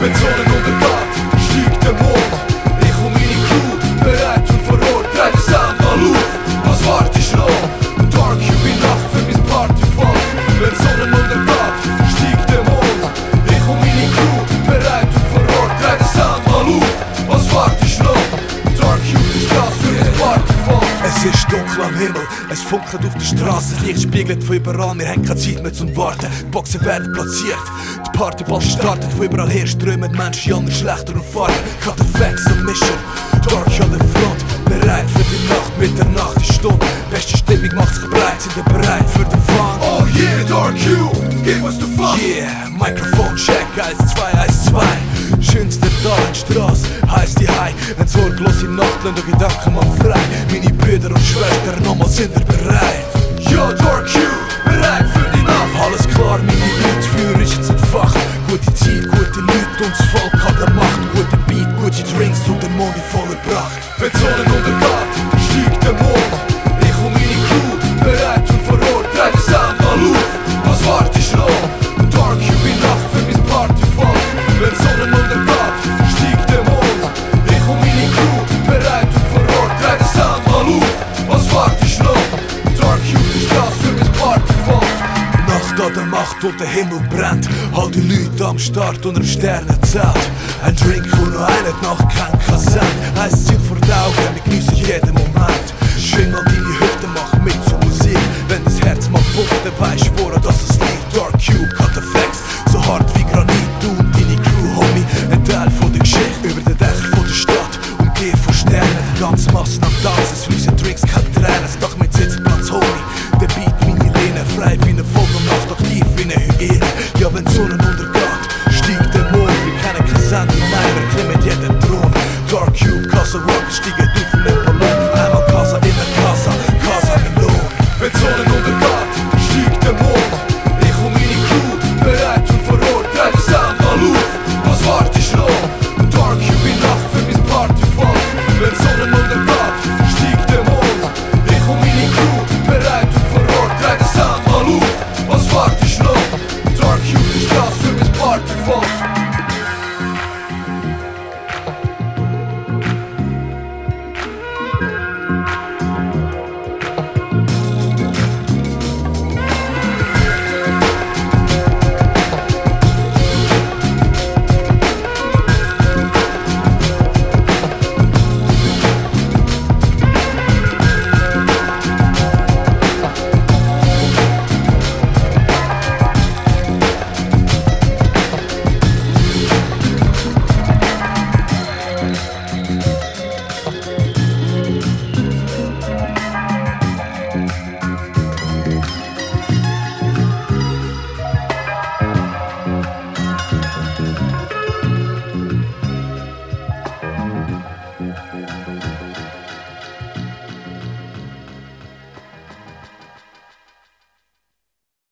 rapping, told to go goodbye. Ist dunkel am Himmel, es funkelt auf der Straße, das Licht spiegelt von überall, wir haben keine Zeit mehr zum Warten. Die Boxen werden platziert, die Partyball startet, von überall her strömen Menschen in schlechter und Farben. Cut Effects und Mission, Dark an der Front, bereit für die Nacht, Mitternacht, die Stunde. Beste Stimmung macht sich breit, sind wir bereit für den Fun. Oh yeah, Dark Cube, gib uns den Fun. Yeah, Mikrofon check, 1, 2, 1, 2. Schönste da in Straße, heißt die High. Ein sorglose Nacht, und Gedanken mal frei. Meine Brüder und Schwestern, nochmal sind wir bereit. Ja, Dark Cube, bereit für die Nacht. Alles klar, meine Leute, Feuer ist jetzt entfacht. Gute Zeit, gute Leute und das Volk hat der Macht. Gute Beat, gute Drinks und der Mond in voller Pracht. Wenn An der Macht und der Himmel brennt. All die Leute am Start unter dem Sternenzelt. Ein Drink und noch eine Nacht kein Kassett. Ein Ziel vor den Augen, wir genießen jeden Moment. Schwing mal deine Hüfte, mach mit zur Musik. Wenn das Herz mal pumpt, dann weißt du, woran das es liegt. Dark Cube, Cut Effects, so hart wie Granit. Du und deine Crew, Homie, ein Teil von der Geschichte. Über den Dächern der Stadt, umgeben von Sternen. Die ganze Masse am Tanzen, Ndërkrimet jetë e trunë. Dark you, Kasa Rock, shtike dy fillin pëllun Ajma kasa, ime kasa, kasa me lunë Veconin